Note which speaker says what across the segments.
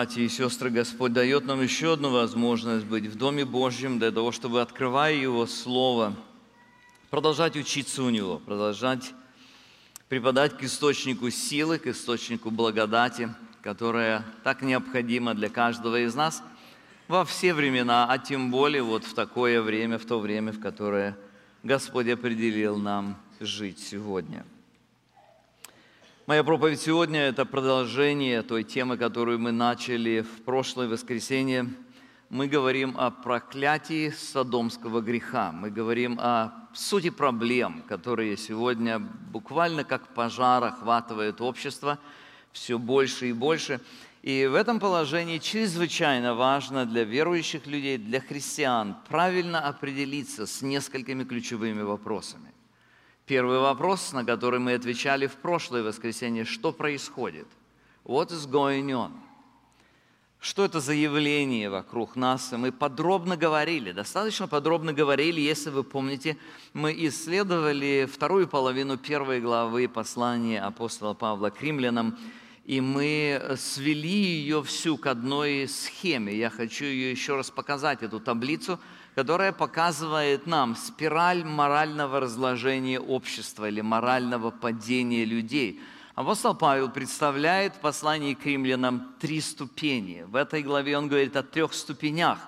Speaker 1: братья и сестры. Господь дает нам еще одну возможность быть в Доме Божьем для того, чтобы, открывая Его Слово, продолжать учиться у Него, продолжать преподать к источнику силы, к источнику благодати, которая так необходима для каждого из нас во все времена, а тем более вот в такое время, в то время, в которое Господь определил нам жить сегодня. Моя проповедь сегодня – это продолжение той темы, которую мы начали в прошлое воскресенье. Мы говорим о проклятии содомского греха. Мы говорим о сути проблем, которые сегодня буквально как пожар охватывают общество все больше и больше. И в этом положении чрезвычайно важно для верующих людей, для христиан правильно определиться с несколькими ключевыми вопросами. Первый вопрос, на который мы отвечали в прошлое воскресенье, что происходит? What is going on? Что это за явление вокруг нас? И мы подробно говорили, достаточно подробно говорили, если вы помните, мы исследовали вторую половину первой главы послания апостола Павла к римлянам, и мы свели ее всю к одной схеме. Я хочу ее еще раз показать, эту таблицу, которая показывает нам спираль морального разложения общества или морального падения людей. Апостол Павел представляет в послании к римлянам три ступени. В этой главе он говорит о трех ступенях.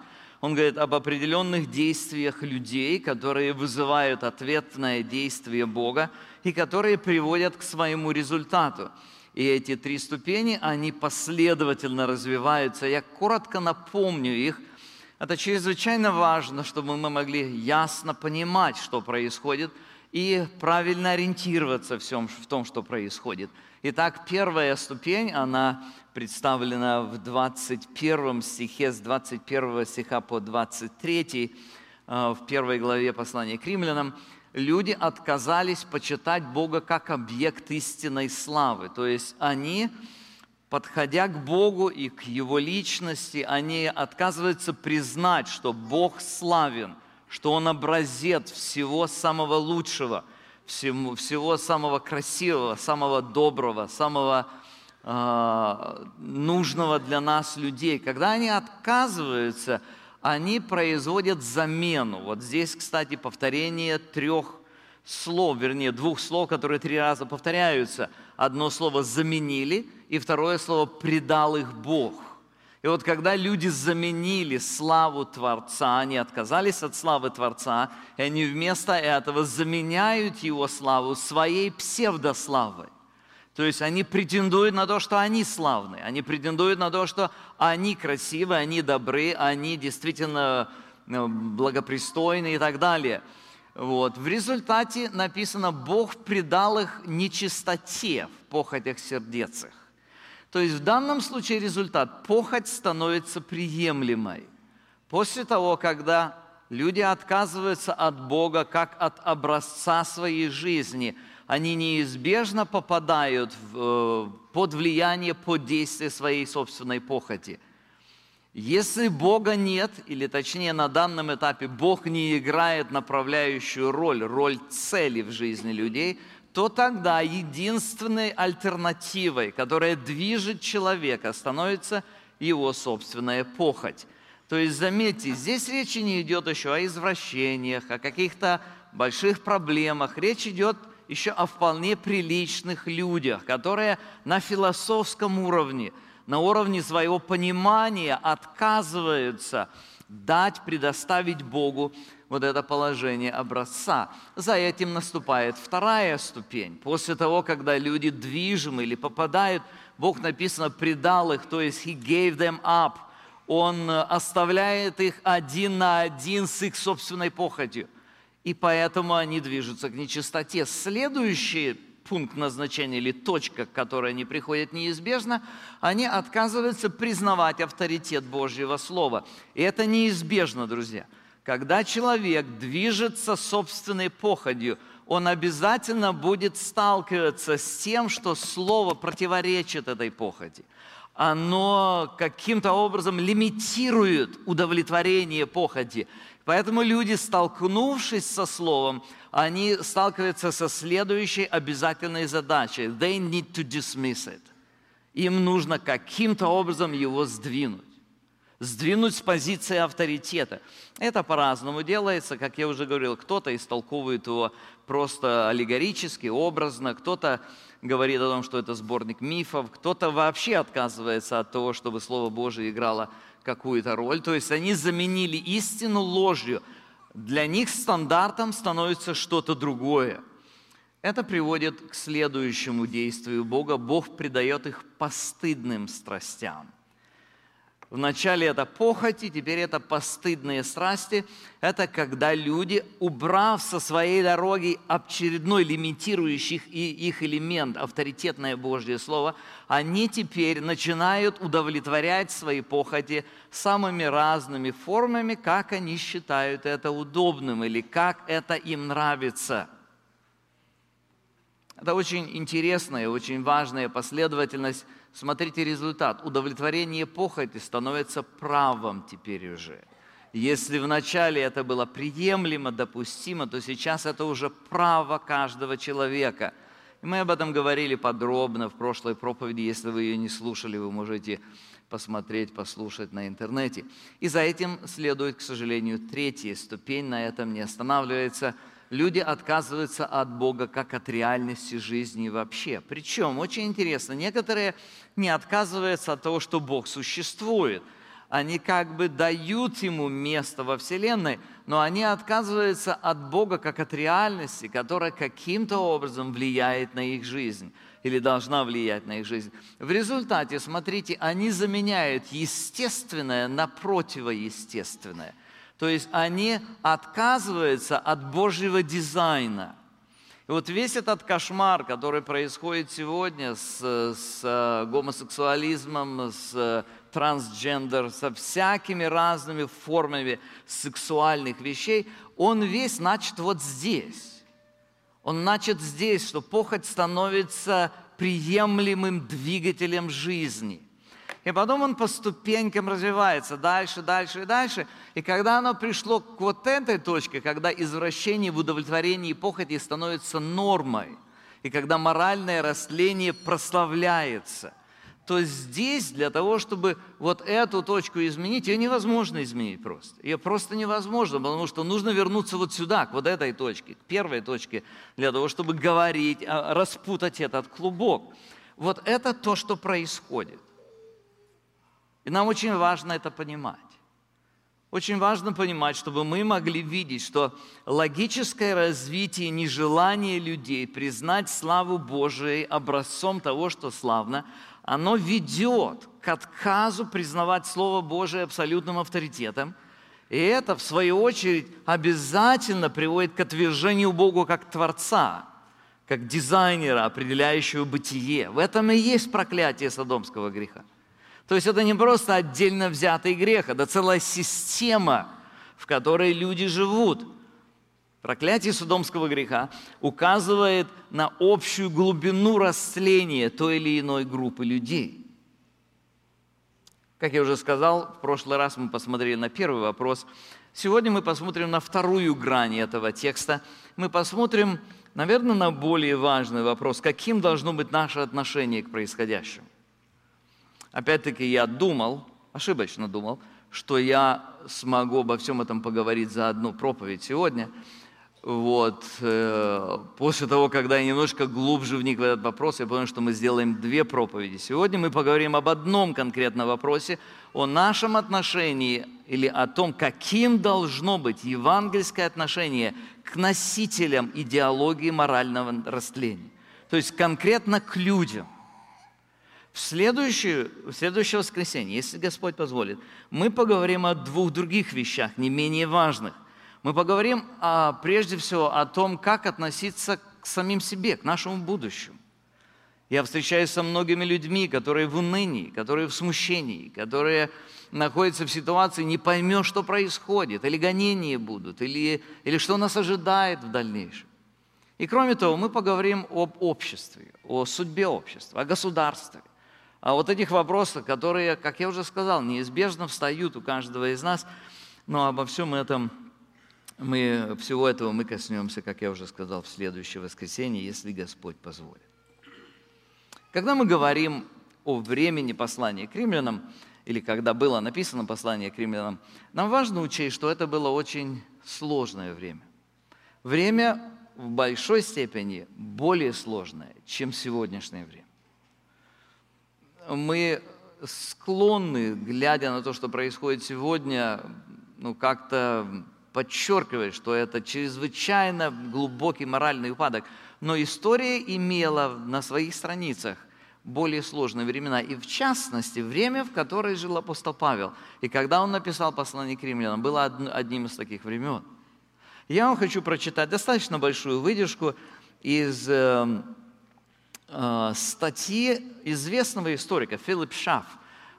Speaker 1: Он говорит об определенных действиях людей, которые вызывают ответное действие Бога и которые приводят к своему результату. И эти три ступени, они последовательно развиваются. Я коротко напомню их – это чрезвычайно важно, чтобы мы могли ясно понимать, что происходит, и правильно ориентироваться в, всем, в том, что происходит. Итак, первая ступень, она представлена в 21 стихе, с 21 стиха по 23, э, в первой главе послания к римлянам. Люди отказались почитать Бога как объект истинной славы. То есть они подходя к Богу и к Его личности, они отказываются признать, что Бог славен, что Он образец всего самого лучшего, всего, всего самого красивого, самого доброго, самого э, нужного для нас людей. Когда они отказываются, они производят замену. Вот здесь, кстати, повторение трех слов, вернее, двух слов, которые три раза повторяются. Одно слово «заменили», и второе слово «предал их Бог». И вот когда люди заменили славу Творца, они отказались от славы Творца, и они вместо этого заменяют его славу своей псевдославой. То есть они претендуют на то, что они славные, они претендуют на то, что они красивые, они добры, они действительно э, благопристойны и так далее. Вот. В результате написано, Бог предал их нечистоте в похотях сердец их. То есть в данном случае результат – похоть становится приемлемой. После того, когда люди отказываются от Бога как от образца своей жизни, они неизбежно попадают в, э, под влияние, под действие своей собственной похоти. Если Бога нет, или точнее на данном этапе Бог не играет направляющую роль, роль цели в жизни людей – то тогда единственной альтернативой, которая движет человека, становится его собственная похоть. То есть, заметьте, здесь речи не идет еще о извращениях, о каких-то больших проблемах. Речь идет еще о вполне приличных людях, которые на философском уровне, на уровне своего понимания отказываются дать, предоставить Богу вот это положение образца. За этим наступает вторая ступень. После того, когда люди движимы или попадают Бог написано, предал их, то есть He gave them up. Он э, оставляет их один на один с их собственной похотью. И поэтому они движутся к нечистоте. Следующий пункт назначения или точка, к которой они приходят неизбежно, они отказываются признавать авторитет Божьего Слова. И это неизбежно, друзья. Когда человек движется собственной походью, он обязательно будет сталкиваться с тем, что Слово противоречит этой походи. Оно каким-то образом лимитирует удовлетворение походи. Поэтому люди, столкнувшись со Словом, они сталкиваются со следующей обязательной задачей. They need to dismiss it. Им нужно каким-то образом его сдвинуть. Сдвинуть с позиции авторитета. Это по-разному делается, как я уже говорил, кто-то истолковывает его просто аллегорически, образно, кто-то говорит о том, что это сборник мифов, кто-то вообще отказывается от того, чтобы Слово Божие играло какую-то роль. То есть они заменили истину ложью. Для них стандартом становится что-то другое. Это приводит к следующему действию Бога. Бог придает их постыдным страстям – Вначале это похоти, теперь это постыдные страсти. Это когда люди, убрав со своей дороги очередной лимитирующий их элемент, авторитетное Божье Слово, они теперь начинают удовлетворять свои похоти самыми разными формами, как они считают это удобным или как это им нравится. Это очень интересная, очень важная последовательность смотрите результат. Удовлетворение похоти становится правом теперь уже. Если вначале это было приемлемо, допустимо, то сейчас это уже право каждого человека. И мы об этом говорили подробно в прошлой проповеди. Если вы ее не слушали, вы можете посмотреть, послушать на интернете. И за этим следует, к сожалению, третья ступень, на этом не останавливается – люди отказываются от Бога как от реальности жизни вообще. Причем, очень интересно, некоторые не отказываются от того, что Бог существует. Они как бы дают ему место во Вселенной, но они отказываются от Бога как от реальности, которая каким-то образом влияет на их жизнь или должна влиять на их жизнь. В результате, смотрите, они заменяют естественное на противоестественное. То есть они отказываются от Божьего дизайна. И вот весь этот кошмар, который происходит сегодня с, с э, гомосексуализмом, с э, трансгендер, со всякими разными формами сексуальных вещей, он весь начат вот здесь. Он начат здесь, что похоть становится приемлемым двигателем жизни – и потом он по ступенькам развивается дальше, дальше и дальше. И когда оно пришло к вот этой точке, когда извращение в удовлетворении похоти становится нормой, и когда моральное растление прославляется, то здесь для того, чтобы вот эту точку изменить, ее невозможно изменить просто. Ее просто невозможно, потому что нужно вернуться вот сюда, к вот этой точке, к первой точке, для того, чтобы говорить, а, распутать этот клубок. Вот это то, что происходит. И нам очень важно это понимать. Очень важно понимать, чтобы мы могли видеть, что логическое развитие нежелания людей признать славу Божией образцом того, что славно, оно ведет к отказу признавать Слово Божие абсолютным авторитетом. И это, в свою очередь, обязательно приводит к отвержению Богу как Творца, как дизайнера, определяющего бытие. В этом и есть проклятие содомского греха. То есть это не просто отдельно взятый грех, это целая система, в которой люди живут. Проклятие судомского греха указывает на общую глубину растления той или иной группы людей. Как я уже сказал, в прошлый раз мы посмотрели на первый вопрос. Сегодня мы посмотрим на вторую грань этого текста. Мы посмотрим, наверное, на более важный вопрос, каким должно быть наше отношение к происходящему. Опять-таки я думал, ошибочно думал, что я смогу обо всем этом поговорить за одну проповедь сегодня. Вот. Э, после того, когда я немножко глубже вник в этот вопрос, я понял, что мы сделаем две проповеди. Сегодня мы поговорим об одном конкретном вопросе, о нашем отношении или о том, каким должно быть евангельское отношение к носителям идеологии морального растления. То есть конкретно к людям – В следующее, в следующее воскресенье, если Господь позволит, мы поговорим о двух других вещах, не менее важных. Мы поговорим а, прежде всего о том, как относиться к самим себе, к нашему будущему. Я встречаюсь со многими людьми, которые в унынии, которые в смущении, которые находятся в ситуации, не поймешь, что происходит, или гонения будут, или, или что нас ожидает в дальнейшем. И кроме того, мы поговорим об обществе, о судьбе общества, о государстве, о вот этих вопросах, которые, как я уже сказал, неизбежно встают у каждого из нас, но обо всем этом мы, всего этого мы коснемся, как я уже сказал, в следующее воскресенье, если Господь позволит. Когда мы говорим о времени послания к римлянам, или когда было написано послание к римлянам, нам важно учесть, что это было очень сложное время. Время в большой степени более сложное, чем сегодняшнее время. Мы склонны, глядя на то, что происходит сегодня, ну, как-то подчеркивать, что это чрезвычайно глубокий моральный упадок – но история имела на своих страницах более сложные времена, и в частности, время, в которое жил апостол Павел. И когда он написал послание к римлянам, было одним из таких времен. Я вам хочу прочитать достаточно большую выдержку из э, э, статьи известного историка Филипп Шафф.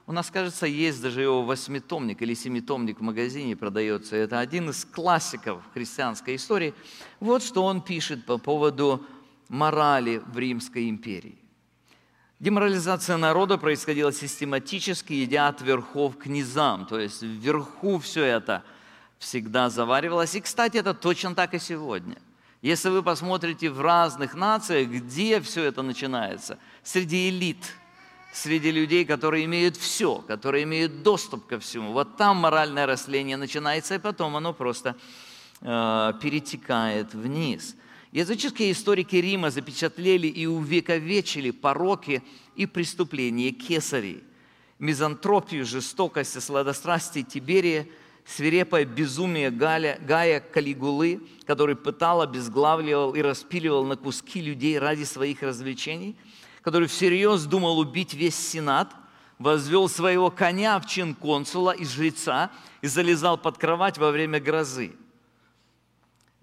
Speaker 1: У нас, кажется, есть даже его восьмитомник или семитомник в магазине продается. Это один из классиков христианской истории. Вот что он пишет по поводу морали в Римской империи. Деморализация народа происходила систематически, идя от верхов к низам. То есть вверху все это всегда заваривалось. И, кстати, это точно так и сегодня. Если вы посмотрите в разных нациях, где все это начинается? Среди элит, среди людей, которые имеют все, которые имеют доступ ко всему. Вот там моральное растление начинается, и потом оно просто э, перетекает вниз. Языческие историки Рима запечатлели и увековечили пороки и преступления Кесарей, мизантропию, жестокость и сладострастие Тиберия, свирепое безумие Галя, Гая Калигулы, который пытал, обезглавливал и распиливал на куски людей ради своих развлечений, который всерьез думал убить весь Сенат, возвел своего коня в чин консула и жреца и залезал под кровать во время грозы –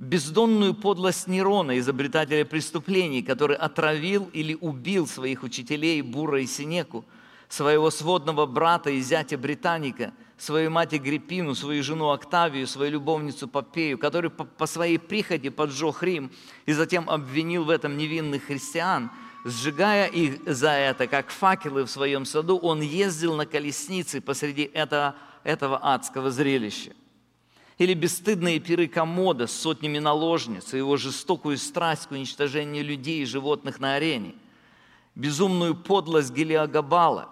Speaker 1: бездонную подлость Нерона, изобретателя преступлений, который отравил или убил своих учителей Бура и Синеку, своего сводного брата и зятя Британика, свою мать Агриппину, свою жену Октавию, свою любовницу Попею, который по, своей приходе поджег Рим и затем обвинил в этом невинных христиан, сжигая их за это, как факелы в своем саду, он ездил на колеснице посреди этого, этого адского зрелища. Или бесстыдные пиры комода с сотнями наложниц его жестокую страсть к уничтожению людей и животных на арене, безумную подлость Гелиогабала,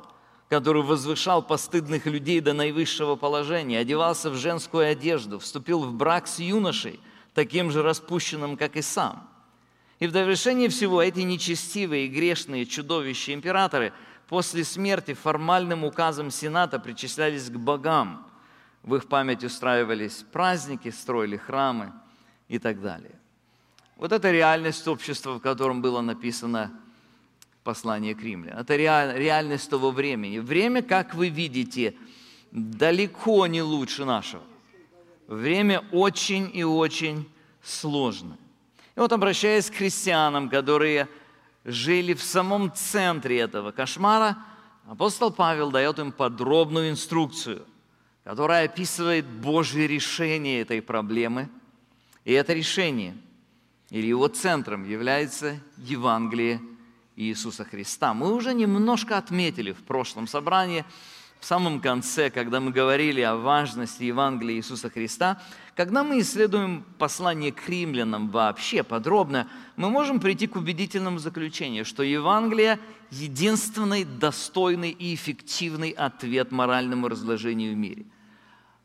Speaker 1: который возвышал постыдных людей до наивысшего положения, одевался в женскую одежду, вступил в брак с юношей, таким же распущенным, как и сам. И в довершение всего эти нечестивые грешные чудовища императоры после смерти формальным указом Сената причислялись к богам – в их память устраивались праздники, строили храмы и так далее. Вот это реальность общества, в котором было написано послание к римлянам. Это реальность того времени. Время, как вы видите, далеко не лучше нашего. Время очень и очень сложное. И вот обращаясь к христианам, которые жили в самом центре этого кошмара, апостол Павел дает им подробную инструкцию – которая описывает Божье решение этой проблемы. И это решение, или его центром является Евангелие Иисуса Христа. Мы уже немножко отметили в прошлом собрании, в самом конце, когда мы говорили о важности Евангелия Иисуса Христа, когда мы исследуем послание к римлянам вообще подробно, мы можем прийти к убедительному заключению, что Евангелие – единственный достойный и эффективный ответ моральному разложению в мире –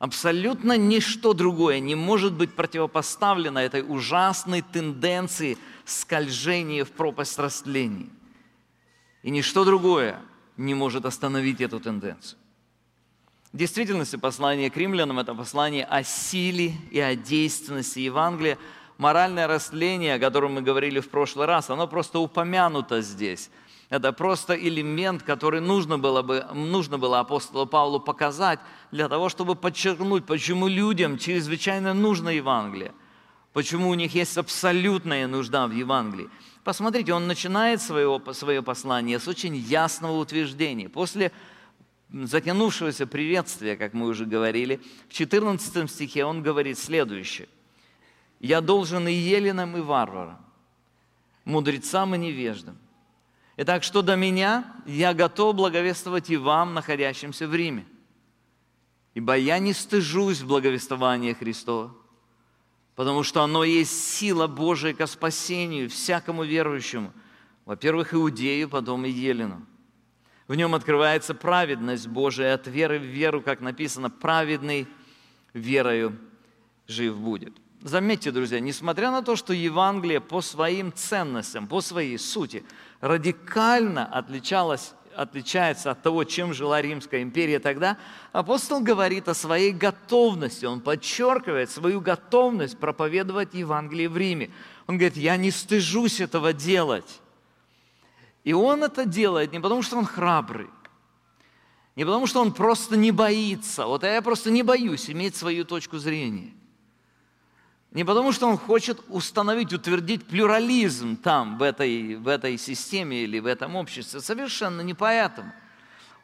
Speaker 1: Абсолютно ничто другое не может быть противопоставлено этой ужасной тенденции скольжения в пропасть растления. И ничто другое не может остановить эту тенденцию. В действительности послание к римлянам – это послание о силе и о действенности Евангелия. Моральное растление, о котором мы говорили в прошлый раз, оно просто упомянуто здесь. Это просто элемент, который нужно было, бы, нужно было апостолу Павлу показать для того, чтобы подчеркнуть, почему людям чрезвычайно нужно Евангелие, почему у них есть абсолютная нужда в Евангелии. Посмотрите, он начинает свое, свое послание с очень ясного утверждения. После затянувшегося приветствия, как мы уже говорили, в 14 стихе он говорит следующее. «Я должен и еленам, и варварам, мудрецам и невеждам, Итак, что до меня, я готов благовествовать и вам, находящимся в Риме. Ибо я не стыжусь благовествования Христова, потому что оно есть сила Божия ко спасению всякому верующему, во-первых, иудею, потом и елену. В нем открывается праведность Божия от веры в веру, как написано, праведный верою жив будет. Заметьте, друзья, несмотря на то, что Евангелие по своим ценностям, по своей сути – радикально отличалась, отличается от того, чем жила Римская империя тогда, апостол говорит о своей готовности, он подчеркивает свою готовность проповедовать Евангелие в Риме. Он говорит, я не стыжусь этого делать. И он это делает не потому, что он храбрый, не потому, что он просто не боится. Вот я просто не боюсь иметь свою точку зрения – не потому, что он хочет установить, утвердить плюрализм там, в этой, в этой системе или в этом обществе. Совершенно не поэтому.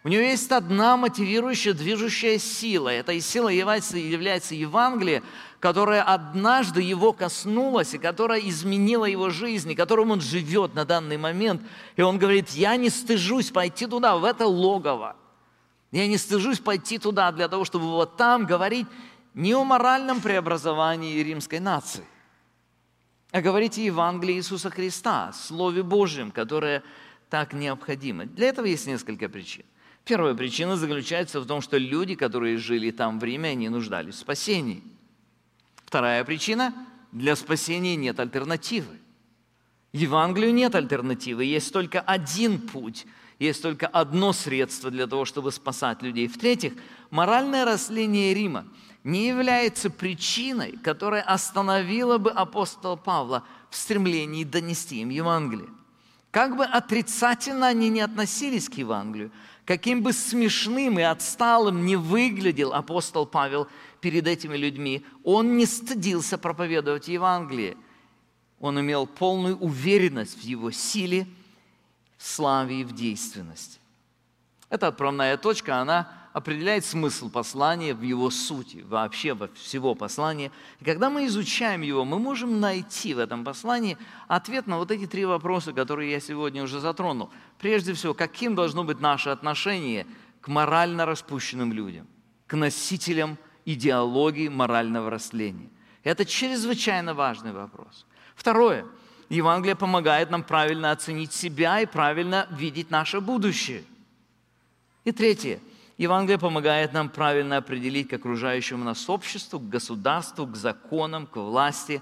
Speaker 1: У него есть одна мотивирующая, движущая сила. Этой силой является, является Евангелие, которая однажды его коснулась, и которая изменила его жизнь, и которым он живет на данный момент. И он говорит, я не стыжусь пойти туда, в это логово. Я не стыжусь пойти туда для того, чтобы вот там говорить не о моральном преобразовании римской нации, а говорите о Евангелии Иисуса Христа, Слове Божьем, которое так необходимо. Для этого есть несколько причин. Первая причина заключается в том, что люди, которые жили там в Риме, они нуждались в спасении. Вторая причина – для спасения нет альтернативы. Евангелию нет альтернативы, есть только один путь, есть только одно средство для того, чтобы спасать людей. В-третьих, моральное растление Рима – не является причиной, которая остановила бы апостола Павла в стремлении донести им Евангелие. Как бы отрицательно они не относились к Евангелию, каким бы смешным и отсталым не выглядел апостол Павел перед этими людьми, он не стыдился проповедовать Евангелие. Он имел полную уверенность в его силе, в славе и в действенности. Эта отправная точка, она определяет смысл послания в его сути, вообще во всего послания. И когда мы изучаем его, мы можем найти в этом послании ответ на вот эти три вопроса, которые я сегодня уже затронул. Прежде всего, каким должно быть наше отношение к морально распущенным людям, к носителям идеологии морального растления. Это чрезвычайно важный вопрос. Второе. Евангелие помогает нам правильно оценить себя и правильно видеть наше будущее. И третье. Евангелие помогает нам правильно определить к окружающему нас обществу, к государству, к законам, к власти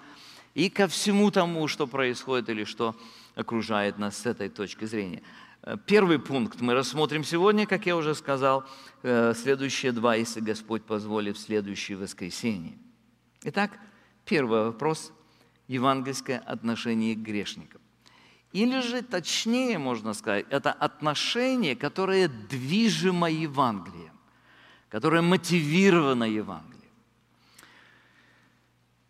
Speaker 1: и ко всему тому, что происходит или что окружает нас с этой точки зрения. Э, первый пункт мы рассмотрим сегодня, как я уже сказал, э, следующие два, если Господь позволит, в следующее воскресенье. Итак, первый вопрос – евангельское отношение к грешникам. Или же, точнее можно сказать, это отношение, которое движимо Евангелием, которое мотивировано Евангелием.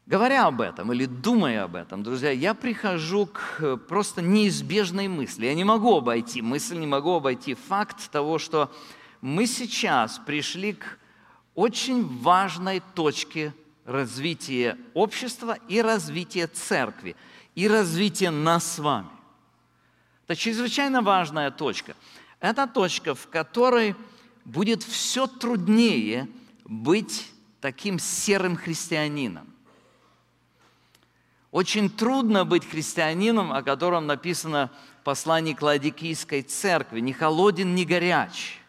Speaker 1: Говоря об этом или думая об этом, друзья, я прихожу к э, просто неизбежной мысли. Я не могу обойти мысль, не могу обойти факт того, что мы сейчас пришли к очень важной точке развития общества и развития церкви, и развития нас с вами. Это чрезвычайно важная точка. Это точка, в которой будет все труднее быть таким серым христианином. Очень трудно быть христианином, о котором написано в послании к Ладикийской церкви, ни холоден, ни горяч.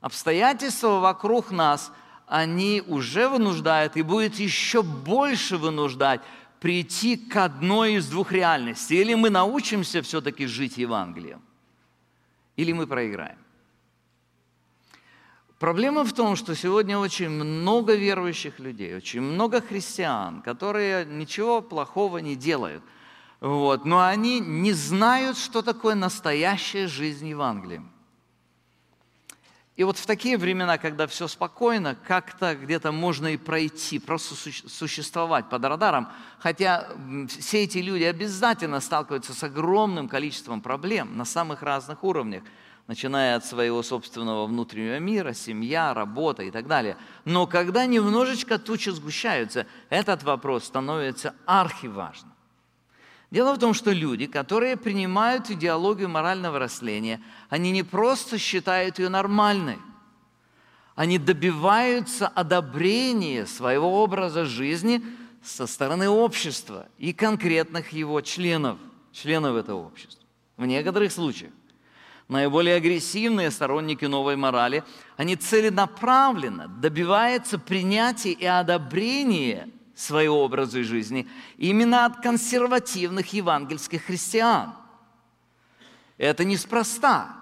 Speaker 1: Обстоятельства вокруг нас, они уже вынуждают и будет еще больше вынуждать прийти к одной из двух реальностей. Или мы научимся все-таки жить Евангелием, или мы проиграем. Проблема в том, что сегодня очень много верующих людей, очень много христиан, которые ничего плохого не делают, Вот. Но они не знают, что такое настоящая жизнь Евангелием. И вот в такие времена, когда все спокойно, как-то где-то можно и пройти, просто существовать под радаром, хотя все эти люди обязательно сталкиваются с огромным количеством проблем на самых разных уровнях, начиная от своего собственного внутреннего мира, семья, работа и так далее. Но когда немножечко тучи сгущаются, этот вопрос становится архиважным. Дело в том, что люди, которые принимают идеологию морального растления, они не просто считают ее нормальной, они добиваются одобрения своего образа жизни со стороны общества и конкретных его членов, членов этого общества. В некоторых случаях наиболее агрессивные сторонники новой морали, они целенаправленно добиваются принятия и одобрения своего образа жизни именно от консервативных евангельских христиан. Это неспроста.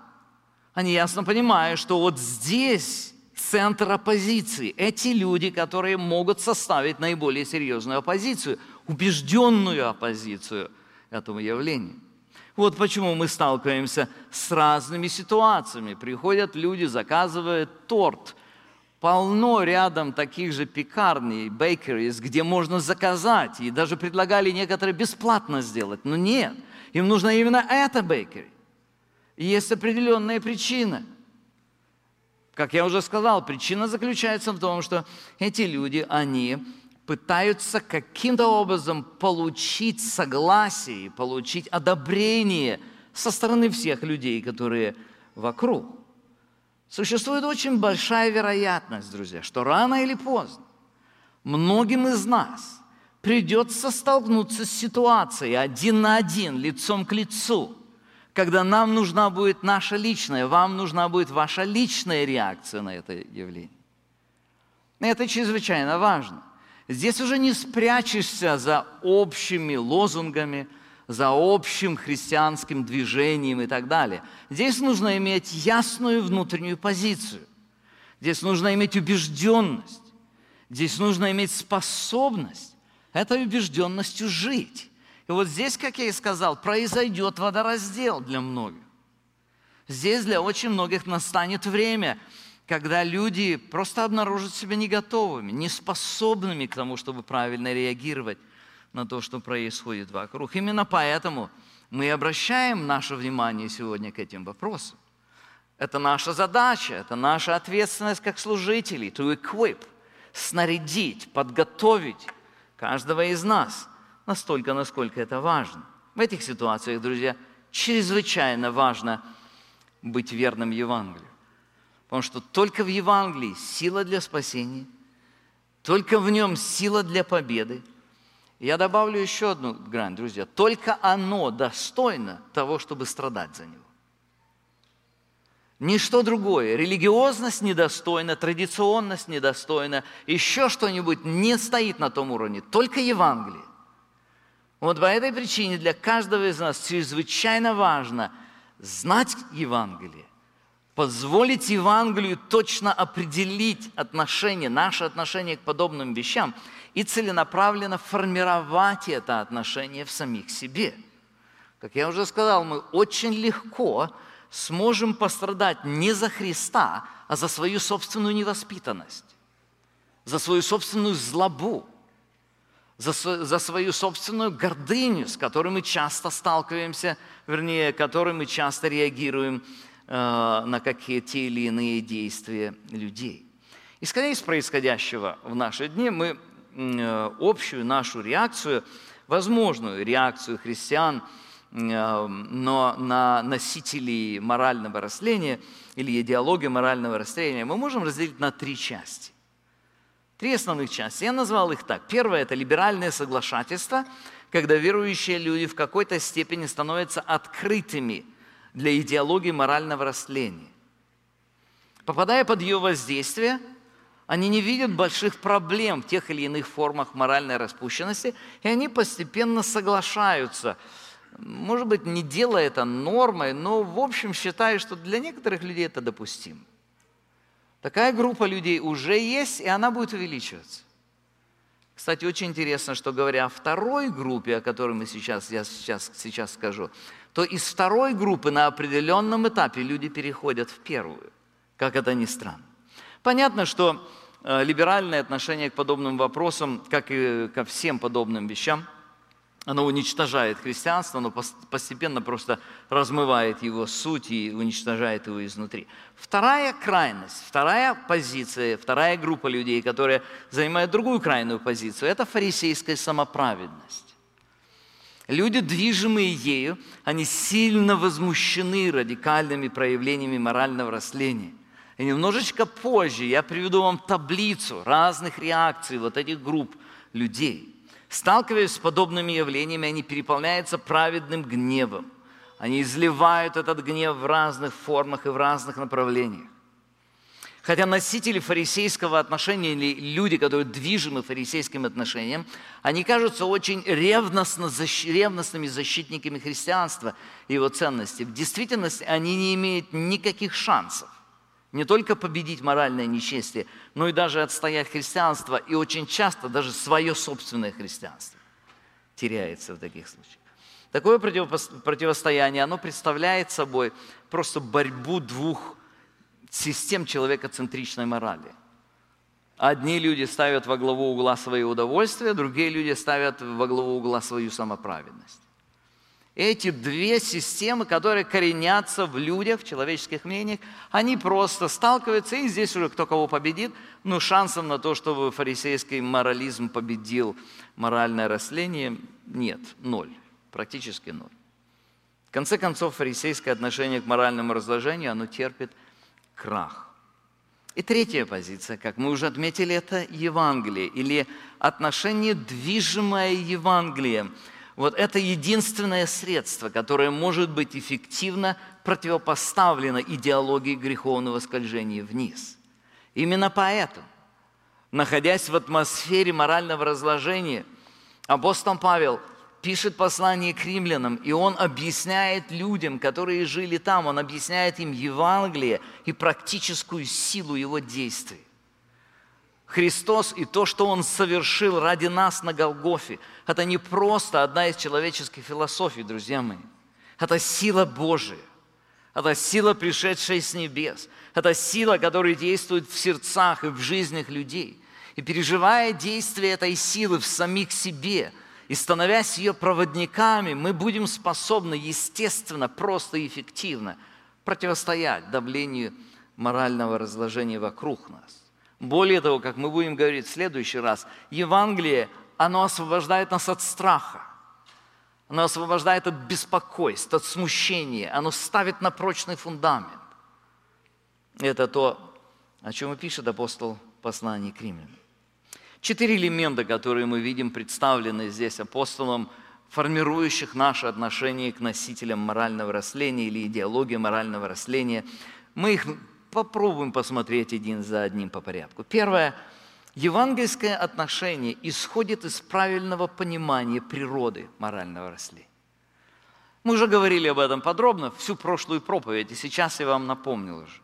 Speaker 1: Они ясно понимают, что вот здесь центр оппозиции. Эти люди, которые могут составить наиболее серьезную оппозицию, убежденную оппозицию этому явлению. Вот почему мы сталкиваемся с разными ситуациями. Приходят люди, заказывают торт – полно рядом таких же пекарней, bakeries, где можно заказать, и даже предлагали некоторые бесплатно сделать. Но нет, им нужно именно это бейкери. Есть определенная причина. Как я уже сказал, причина заключается в том, что эти люди, они пытаются каким-то образом получить согласие, получить одобрение со стороны всех людей, которые вокруг. Существует очень большая вероятность, друзья, что рано или поздно многим из нас придется столкнуться с ситуацией один на один, лицом к лицу, когда нам нужна будет наша личная, вам нужна будет ваша личная реакция на это явление. Это чрезвычайно важно. Здесь уже не спрячешься за общими лозунгами – за общим христианским движением и так далее. Здесь нужно иметь ясную внутреннюю позицию. Здесь нужно иметь убежденность. Здесь нужно иметь способность этой убежденностью жить. И вот здесь, как я и сказал, произойдет водораздел для многих. Здесь для очень многих настанет время, когда люди просто обнаружат себя не готовыми, не способными к тому, чтобы правильно реагировать на то, что происходит вокруг. Именно поэтому мы обращаем наше внимание сегодня к этим вопросам. Это наша задача, это наша ответственность как служителей, to equip, снарядить, подготовить каждого из нас настолько, насколько это важно. В этих ситуациях, друзья, чрезвычайно важно быть верным Евангелию. Потому что только в Евангелии сила для спасения, только в нем сила для победы – я добавлю еще одну грань, друзья. Только оно достойно того, чтобы страдать за него. Ничто другое. Религиозность недостойна, традиционность недостойна, еще что-нибудь не стоит на том уровне. Только Евангелие. Вот по этой причине для каждого из нас чрезвычайно важно знать Евангелие, позволить Евангелию точно определить отношение, наше отношение к подобным вещам – и целенаправленно формировать это отношение в самих себе. Как я уже сказал, мы очень легко сможем пострадать не за Христа, а за свою собственную невоспитанность, за свою собственную злобу, за, за свою собственную гордыню, с которой мы часто сталкиваемся, вернее, которой мы часто реагируем э, на какие-то или иные действия людей. Исходя из происходящего в наши дни, мы общую нашу реакцию, возможную реакцию христиан, э, но на носителей морального растления или идеологии морального растления мы можем разделить на три части. Три основных части. Я назвал их так. Первое – это либеральное соглашательство, когда верующие люди в какой-то степени становятся открытыми для идеологии морального растления. Попадая под ее воздействие – они не видят больших проблем в тех или иных формах моральной распущенности, и они постепенно соглашаются. Может быть, не делая это нормой, но в общем считая, что для некоторых людей это допустимо. Такая группа людей уже есть, и она будет увеличиваться. Кстати, очень интересно, что говоря о второй группе, о которой мы сейчас, я сейчас, сейчас скажу, то из второй группы на определенном этапе люди переходят в первую, как это ни странно. Понятно, что э, либеральное отношение к подобным вопросам, как и ко всем подобным вещам – оно уничтожает христианство, оно постепенно просто размывает его суть и уничтожает его изнутри. Вторая крайность, вторая позиция, вторая группа людей, которая занимает другую крайную позицию, это фарисейская самоправедность. Люди, движимые ею, они сильно возмущены радикальными проявлениями морального растления. И немножечко позже я приведу вам таблицу разных реакций вот этих групп людей – Сталкиваясь с подобными явлениями, они переполняются праведным гневом. Они изливают этот гнев в разных формах и в разных направлениях. Хотя носители фарисейского отношения или люди, которые движимы фарисейским отношением, они кажутся очень ревностно, ревностными защитниками христианства и его ценностей. В действительности они не имеют никаких шансов не только победить моральное нечестие, но и даже отстоять христианство, и очень часто даже свое собственное христианство теряется в таких случаях. Такое противостояние, оно представляет собой просто борьбу двух систем человекоцентричной морали. Одни люди ставят во главу угла свои удовольствия, другие люди ставят во главу угла свою самоправедность эти две системы, которые коренятся в людях, в человеческих мнениях, они просто сталкиваются, и здесь уже кто кого победит, но шансов на то, чтобы фарисейский морализм победил моральное растление, нет, ноль, практически ноль. В конце концов, фарисейское отношение к моральному разложению, оно терпит крах. И третья позиция, как мы уже отметили, это Евангелие или отношение, движимое Евангелием – вот это единственное средство, которое может быть эффективно противопоставлено идеологии греховного скольжения вниз. Именно поэтому, находясь в атмосфере морального разложения, апостол Павел пишет послание к римлянам, и он объясняет людям, которые жили там, он объясняет им Евангелие и практическую силу его действий. Христос и то, что Он совершил ради нас на Голгофе, это не просто одна из человеческих философий, друзья мои. Это сила Божия. Это сила, пришедшая с небес. Это сила, которая действует в сердцах и в жизнях людей. И переживая действие этой силы в самих себе и становясь ее проводниками, мы будем способны, естественно, просто и эффективно противостоять давлению морального разложения вокруг нас. Более того, как мы будем говорить в следующий раз, Евангелие, оно освобождает нас от страха. Оно освобождает от беспокойства, от смущения. Оно ставит на прочный фундамент. Это то, о чем и пишет апостол послания к римлянам. Четыре элемента, которые мы видим представлены здесь апостолом, формирующих наше отношение к носителям морального растления или идеологии морального растления. Мы их попробуем посмотреть один за одним по порядку. Первое. Евангельское отношение исходит из правильного понимания природы морального росли. Мы уже говорили об этом подробно всю прошлую проповедь, и сейчас я вам напомнил уже.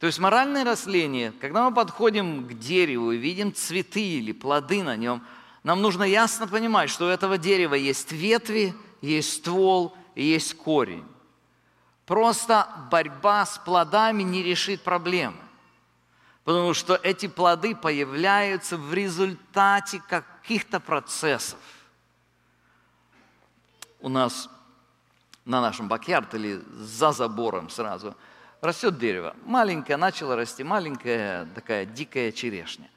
Speaker 1: То есть моральное росление, когда мы подходим к дереву и видим цветы или плоды на нем, нам нужно ясно понимать, что у этого дерева есть ветви, есть ствол и есть корень. Просто борьба с плодами не решит проблемы. Потому что эти плоды появляются в результате каких-то процессов. У нас на нашем бакьярд или за забором сразу растет дерево. Маленькое начало расти, маленькая такая дикая черешня.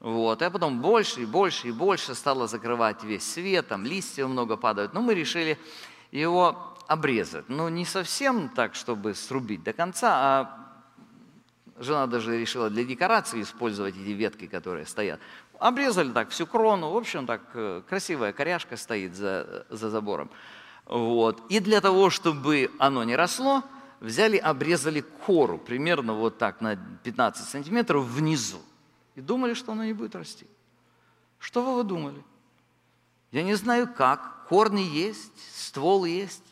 Speaker 1: Вот. А потом больше и больше и больше стало закрывать весь свет, там листья много падают. Но мы решили его обрезать. Но не совсем так, чтобы срубить до конца, а жена даже решила для декорации использовать эти ветки, которые стоят. Обрезали так всю крону, в общем, так э, красивая коряшка стоит за, за забором. Вот. И для того, чтобы оно не росло, взяли, обрезали кору примерно вот так на 15 сантиметров внизу. И думали, что оно не будет расти. Что вы думали? Я не знаю как. Корни есть, ствол есть.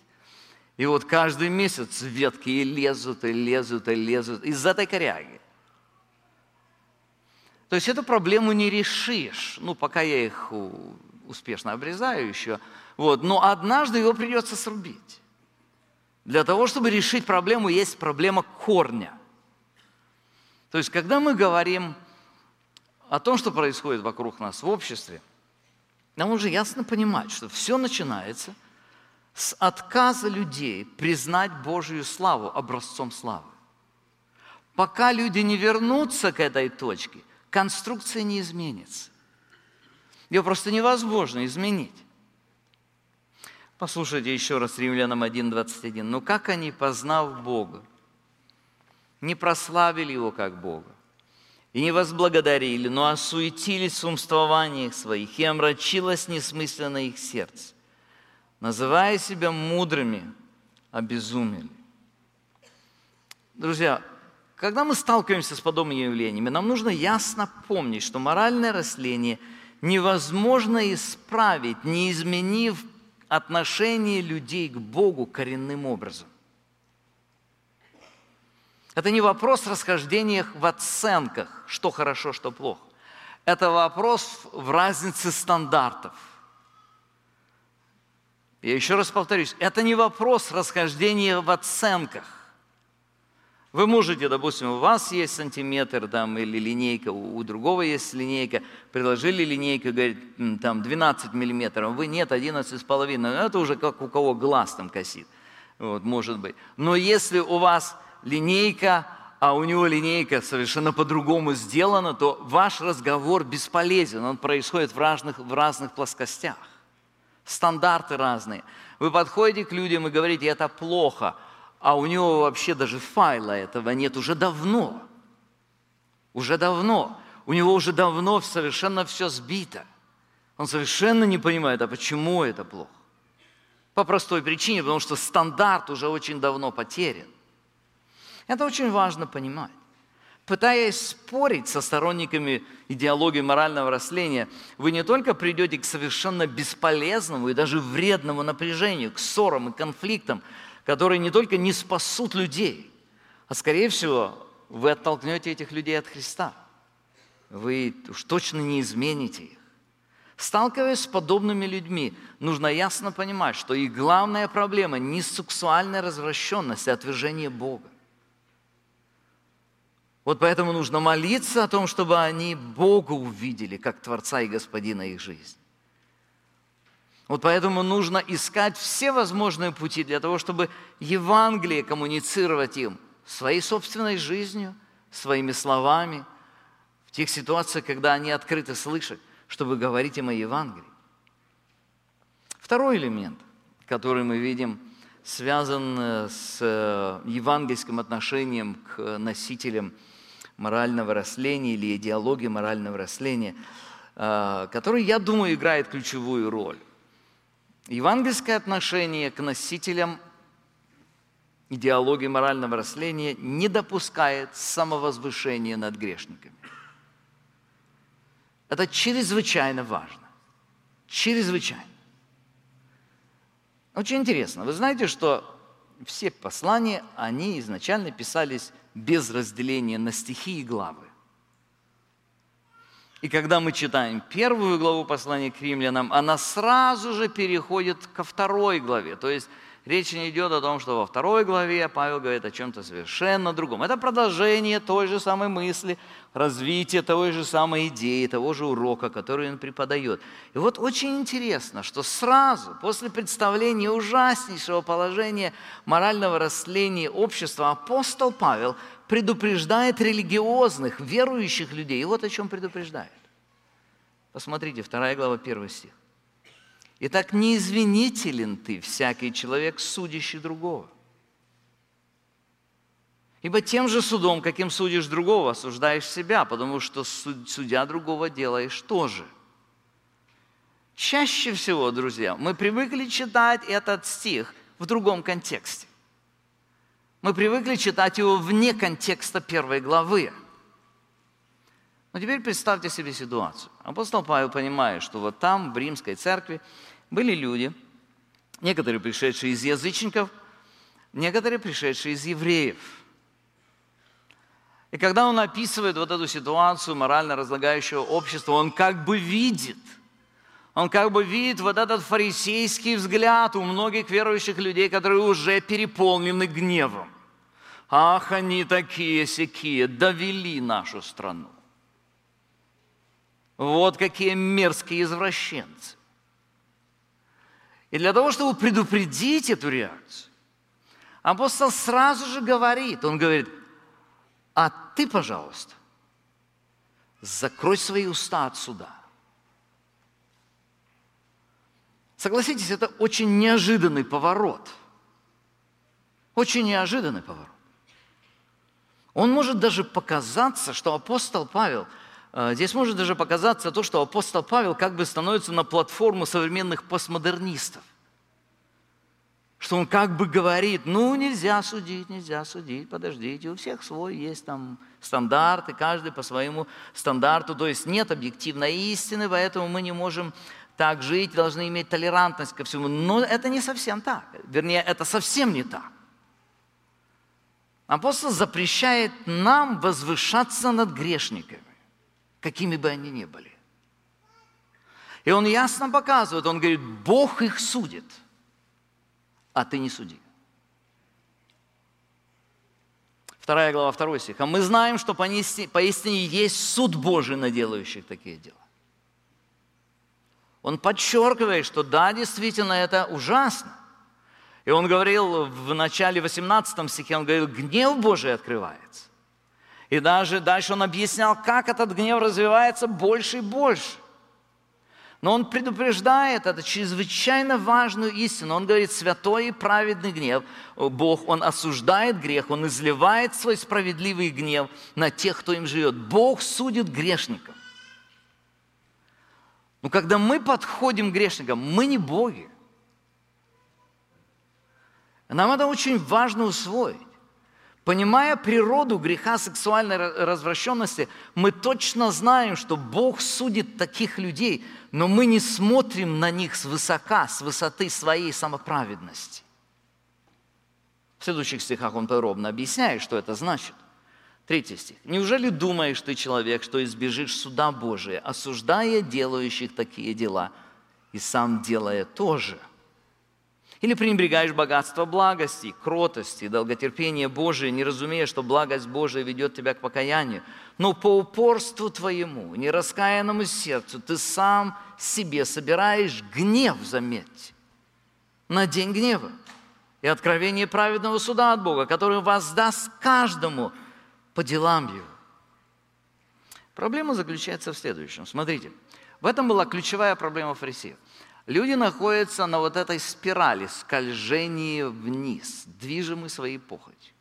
Speaker 1: И вот каждый месяц ветки и лезут, и лезут, и лезут из этой коряги. То есть эту проблему не решишь. Ну, пока я их успешно обрезаю еще. Вот. Но однажды его придется срубить. Для того, чтобы решить проблему, есть проблема корня. То есть, когда мы говорим о том, что происходит вокруг нас в обществе, нам нужно ясно понимать, что все начинается с отказа людей признать Божью славу образцом славы. Пока люди не вернутся к этой точке, конструкция не изменится. Ее просто невозможно изменить. Послушайте еще раз Римлянам 1.21. «Но как они, познав Бога, не прославили Его как Бога, и не возблагодарили, но осуетились в умствованиях своих, и омрачилось несмысленно их сердце, называя себя мудрыми, обезумели». Друзья, когда мы сталкиваемся с подобными явлениями, нам нужно ясно помнить, что моральное растление невозможно исправить, не изменив отношение людей к Богу коренным образом. Это не вопрос расхождения в оценках, что хорошо, что плохо. Это вопрос в разнице стандартов. Я еще раз повторюсь, это не вопрос расхождения в оценках. Вы можете, допустим, у вас есть сантиметр там, или линейка, у, другого есть линейка, предложили линейку, говорит, там 12 миллиметров, вы нет, 11 с половиной. Ну, Это уже как у кого глаз там косит, вот, может быть. Но если у вас линейка, а у него линейка совершенно по-другому сделана, то ваш разговор бесполезен, он происходит в разных, в разных плоскостях. Стандарты разные. Вы подходите к людям и говорите, это плохо, а у него вообще даже файла этого нет уже давно. Уже давно. У него уже давно совершенно все сбито. Он совершенно не понимает, а почему это плохо. По простой причине, потому что стандарт уже очень давно потерян. Это очень важно понимать. Пытаясь спорить со сторонниками идеологии морального растления, вы не только придете к совершенно бесполезному и даже вредному напряжению, к ссорам и конфликтам, которые не только не спасут людей, а скорее всего вы оттолкнете этих людей от Христа. Вы уж точно не измените их. Сталкиваясь с подобными людьми, нужно ясно понимать, что их главная проблема не сексуальная развращенность, а отвержение Бога. Вот поэтому нужно молиться о том, чтобы они Бога увидели, как Творца и Господина их жизни. Вот поэтому нужно искать все возможные пути для того, чтобы Евангелие коммуницировать им своей собственной жизнью, своими словами, в тех ситуациях, когда они открыты слышать, чтобы говорить им о Евангелии. Второй элемент, который мы видим, связан э, с э, евангельским отношением к носителям морального растления или идеологии морального растления, э, который, я думаю, играет ключевую роль. Евангельское отношение к носителям идеологии морального растления не допускает самовозвышения над грешниками. Это чрезвычайно важно. Чрезвычайно. Очень интересно. Вы знаете, что все послания, они изначально писались без разделения на стихи и главы. И когда мы читаем первую главу послания к римлянам, она сразу же переходит ко второй главе. То есть речь не идет о том, что во второй главе Павел говорит о чем-то совершенно другом. Это продолжение той же самой мысли, развитие той же самой идеи, того же урока, который он преподает. И вот очень интересно, что сразу после представления ужаснейшего положения морального растления общества апостол Павел предупреждает религиозных, верующих людей. И вот о чем предупреждает. Посмотрите, вторая глава, первый стих. Итак, не извинителен ты, всякий человек, судящий другого. Ибо тем же судом, каким судишь другого, осуждаешь себя, потому что судя другого делаешь тоже. Чаще всего, друзья, мы привыкли читать этот стих в другом контексте. Мы привыкли читать его вне контекста первой главы. Но теперь представьте себе ситуацию. Апостол Павел понимает, что вот там, в римской церкви, были люди, некоторые пришедшие из язычников, некоторые пришедшие из евреев. И когда он описывает вот эту ситуацию морально разлагающего общества, он как бы видит, он как бы видит вот этот фарисейский взгляд у многих верующих людей, которые уже переполнены гневом. Ах, они такие сякие, довели нашу страну. Вот какие мерзкие извращенцы. И для того, чтобы предупредить эту реакцию, апостол сразу же говорит, он говорит, а ты, пожалуйста, закрой свои уста от суда. Согласитесь, это очень неожиданный поворот. Очень неожиданный поворот. Он может даже показаться, что апостол Павел, здесь может даже показаться то, что апостол Павел как бы становится на платформу современных постмодернистов. Что он как бы говорит, ну нельзя судить, нельзя судить, подождите, у всех свой есть там стандарты, каждый по своему стандарту, то есть нет объективной истины, поэтому мы не можем так жить, должны иметь толерантность ко всему. Но это не совсем так. Вернее, это совсем не так. Апостол запрещает нам возвышаться над грешниками, какими бы они ни были. И он ясно показывает, он говорит, Бог их судит, а ты не суди. Вторая глава, второй стих. А мы знаем, что поистине есть суд Божий на делающих такие дела. Он подчеркивает, что да, действительно, это ужасно. И он говорил в начале 18 стихе, он говорил, гнев Божий открывается. И даже дальше он объяснял, как этот гнев развивается больше и больше. Но он предупреждает это чрезвычайно важную истину. Он говорит, святой и праведный гнев. Бог, Он осуждает грех, Он изливает свой справедливый гнев на тех, кто им живет. Бог судит грешников. Но когда мы подходим к грешникам, мы не боги. Нам это очень важно усвоить. Понимая природу греха сексуальной развращенности, мы точно знаем, что Бог судит таких людей, но мы не смотрим на них свысока, с высоты своей самоправедности. В следующих стихах он подробно объясняет, что это значит. Третий стих. «Неужели думаешь ты, человек, что избежишь суда Божия, осуждая делающих такие дела, и сам делая тоже?» Или пренебрегаешь богатство благости, кротости, долготерпения Божие, не разумея, что благость Божия ведет тебя к покаянию. Но по упорству твоему, нераскаянному сердцу, ты сам себе собираешь гнев, заметьте, на день гнева и откровение праведного суда от Бога, который воздаст каждому – по делам его. Проблема заключается в следующем. Смотрите, в этом была ключевая проблема фарисеев. Люди находятся на вот этой спирали скольжения вниз, движимы своей похотью.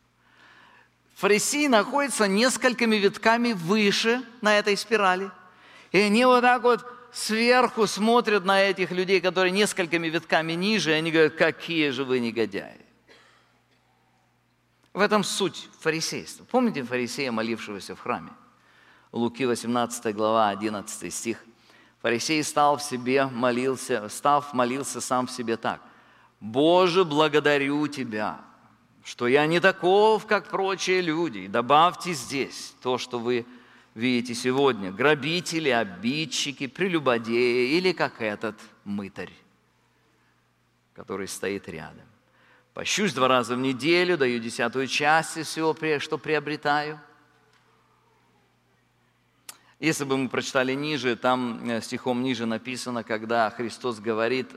Speaker 1: Фарисеи находятся несколькими витками выше на этой спирали. И они вот так вот сверху смотрят на этих людей, которые несколькими витками ниже, и они говорят, какие же вы негодяи. В этом суть фарисейства. Помните фарисея, молившегося в храме? Луки 18 глава, 11 стих. Фарисей стал в себе, молился, став, молился сам в себе так. «Боже, благодарю Тебя, что я не таков, как прочие люди. добавьте здесь то, что вы видите сегодня. Грабители, обидчики, прелюбодеи или как этот мытарь, который стоит рядом. Пощусь два раза в неделю, даю десятую часть из всего, что приобретаю. Если бы мы прочитали ниже, там э, стихом ниже написано, когда Христос говорит,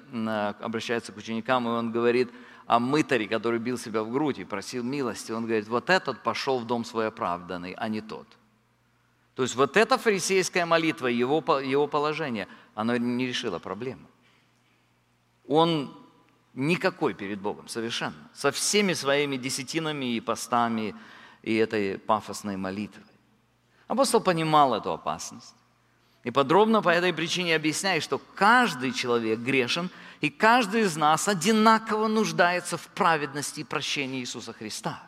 Speaker 1: обращается к ученикам, и Он говорит о мытаре, который бил себя в грудь и просил милости. Он говорит, вот этот пошел в дом свой оправданный, а не тот. То есть вот эта фарисейская молитва, его, его положение, оно не решило проблему. Он Никакой перед Богом, совершенно. Со всеми своими десятинами и постами и этой пафосной молитвой. Апостол понимал эту опасность. И подробно по этой причине объясняет, что каждый человек грешен, и каждый из нас одинаково нуждается в праведности и прощении Иисуса Христа.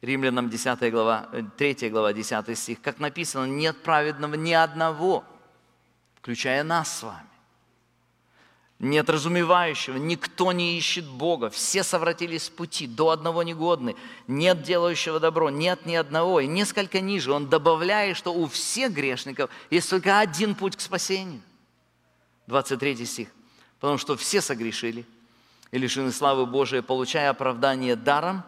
Speaker 1: Римлянам 10 глава, 3 э, глава 10 стих, как написано, нет праведного ни одного, включая нас с вами. Нет разумевающего, никто не ищет Бога, все совратились с пути, до одного негодны, нет делающего добро, нет ни одного. И несколько ниже он добавляет, что у всех грешников есть только один путь к спасению. 23 стих. Потому что все согрешили и лишены славы Божией, получая оправдание даром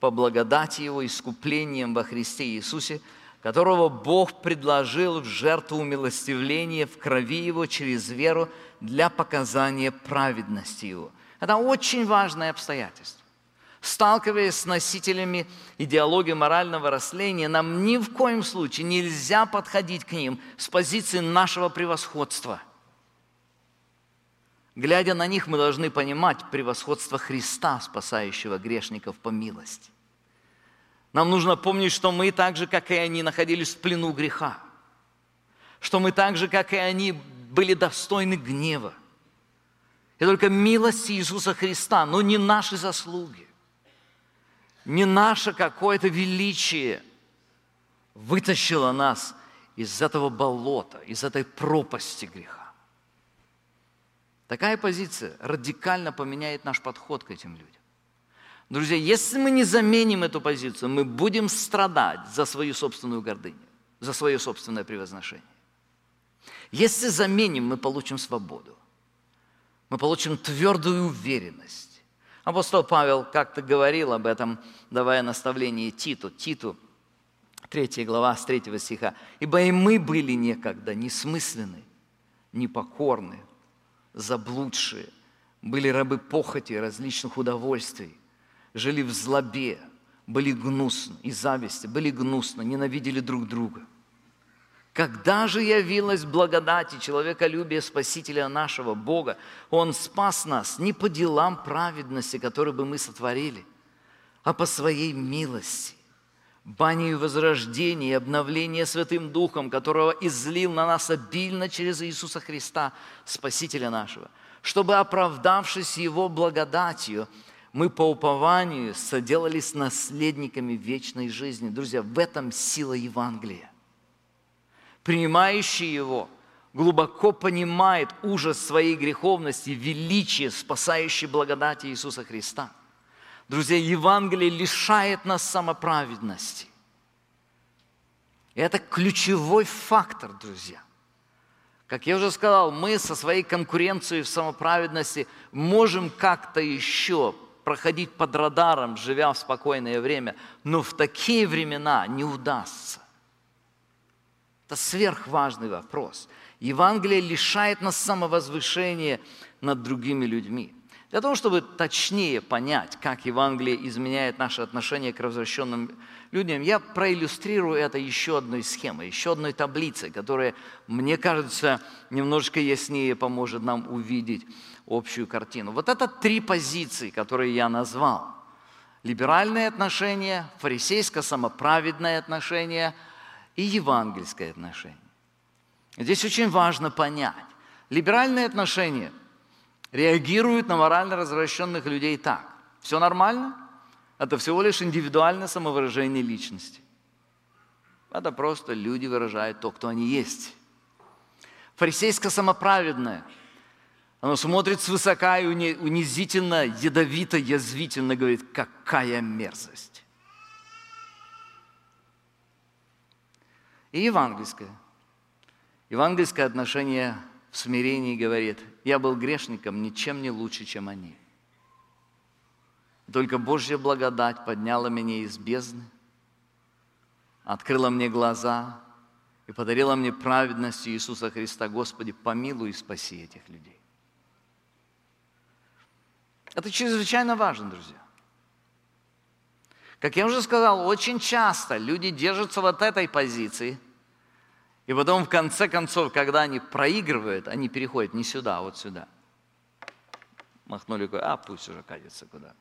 Speaker 1: по благодати Его, искуплением во Христе Иисусе, которого Бог предложил в жертву умилостивления в крови Его через веру для показания праведности Его. Это очень важное обстоятельство. Сталкиваясь с носителями идеологии морального растления, нам ни в коем случае нельзя подходить к ним с позиции нашего превосходства. Глядя на них, мы должны понимать превосходство Христа, спасающего грешников по милости. Нам нужно помнить, что мы так же, как и они, находились в плену греха. Что мы так же, как и они, были достойны гнева. И только милость Иисуса Христа, но не наши заслуги, не наше какое-то величие вытащило нас из этого болота, из этой пропасти греха. Такая позиция радикально поменяет наш подход к этим людям. Друзья, если мы не заменим эту позицию, мы будем страдать за свою собственную гордыню, за свое собственное превозношение. Если заменим, мы получим свободу. Мы получим твердую уверенность. Апостол Павел как-то говорил об этом, давая наставление Титу. Титу, 3 глава, с 3 стиха. «Ибо и мы были некогда несмысленны, непокорны, заблудшие, были рабы похоти различных удовольствий, жили в злобе, были гнусны и зависти, были гнусны, ненавидели друг друга. Когда же явилась благодать и человеколюбие Спасителя нашего Бога, Он спас нас не по делам праведности, которые бы мы сотворили, а по своей милости, банию возрождения и обновления Святым Духом, которого излил на нас обильно через Иисуса Христа, Спасителя нашего, чтобы, оправдавшись Его благодатью, мы по упованию соделались наследниками вечной жизни. Друзья, в этом сила Евангелия. Принимающий его глубоко понимает ужас своей греховности, величие спасающей благодати Иисуса Христа. Друзья, Евангелие лишает нас самоправедности. Это ключевой фактор, друзья – как я уже сказал, мы со своей конкуренцией в самоправедности можем как-то еще проходить под радаром, живя в спокойное время, но в такие времена не удастся. Это сверхважный вопрос. Евангелие лишает нас самовозвышения над другими людьми. Для того, чтобы точнее понять, как Евангелие изменяет наше отношение к развращенным людям, я проиллюстрирую это еще одной схемой, еще одной таблицей, которая, мне кажется, немножечко яснее поможет нам увидеть общую картину. Вот это три позиции, которые я назвал. Либеральное отношение, фарисейско-самоправедное отношение и евангельское отношение. Здесь очень важно понять. Либеральное отношение реагирует на морально развращенных людей так. Все нормально? Это всего лишь индивидуальное самовыражение личности. Это просто люди выражают то, кто они есть. Фарисейско-самоправедное – оно смотрит свысока и унизительно, ядовито, язвительно говорит, какая мерзость. И евангельское. Евангельское отношение в смирении говорит, я был грешником ничем не лучше, чем они. Только Божья благодать подняла меня из бездны, открыла мне глаза и подарила мне праведность Иисуса Христа. Господи, помилуй и спаси этих людей. Это чрезвычайно важно, друзья. Как я уже сказал, очень часто люди держатся вот этой позиции, и потом в конце концов, когда они проигрывают, они переходят не сюда, а вот сюда. Махнули рукой, а пусть уже катится куда.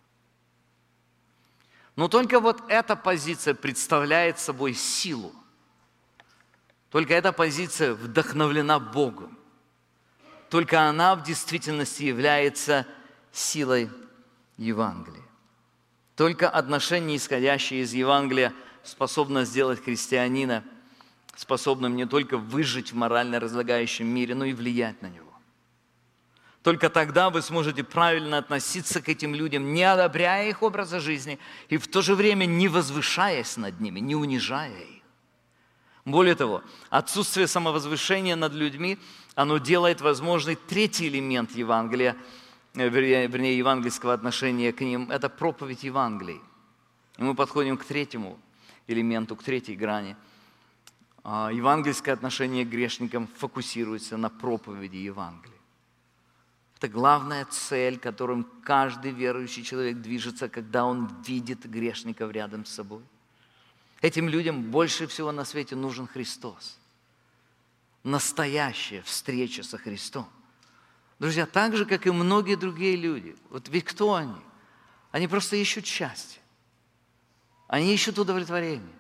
Speaker 1: Но только вот эта позиция представляет собой силу. Только эта позиция вдохновлена Богом. Только она в действительности является силой Евангелия. Только отношения, исходящие из Евангелия, способно сделать христианина способным не только выжить в морально разлагающем мире, но и влиять на него. Только тогда вы сможете правильно относиться к этим людям, не одобряя их образа жизни и в то же время не возвышаясь над ними, не унижая их. Более того, отсутствие самовозвышения над людьми, оно делает возможный третий элемент Евангелия, вернее, вернее евангельского отношения к ним, это проповедь Евангелия. И мы подходим к третьему элементу, к третьей грани. А, евангельское отношение к грешникам фокусируется на проповеди Евангелия. Это главная цель, которым каждый верующий человек движется, когда он видит грешников рядом с собой. Этим людям больше всего на свете нужен Христос. Настоящая встреча со Христом. Друзья, так же, как и многие другие люди. Вот ведь кто они? Они просто ищут счастье. Они ищут удовлетворение.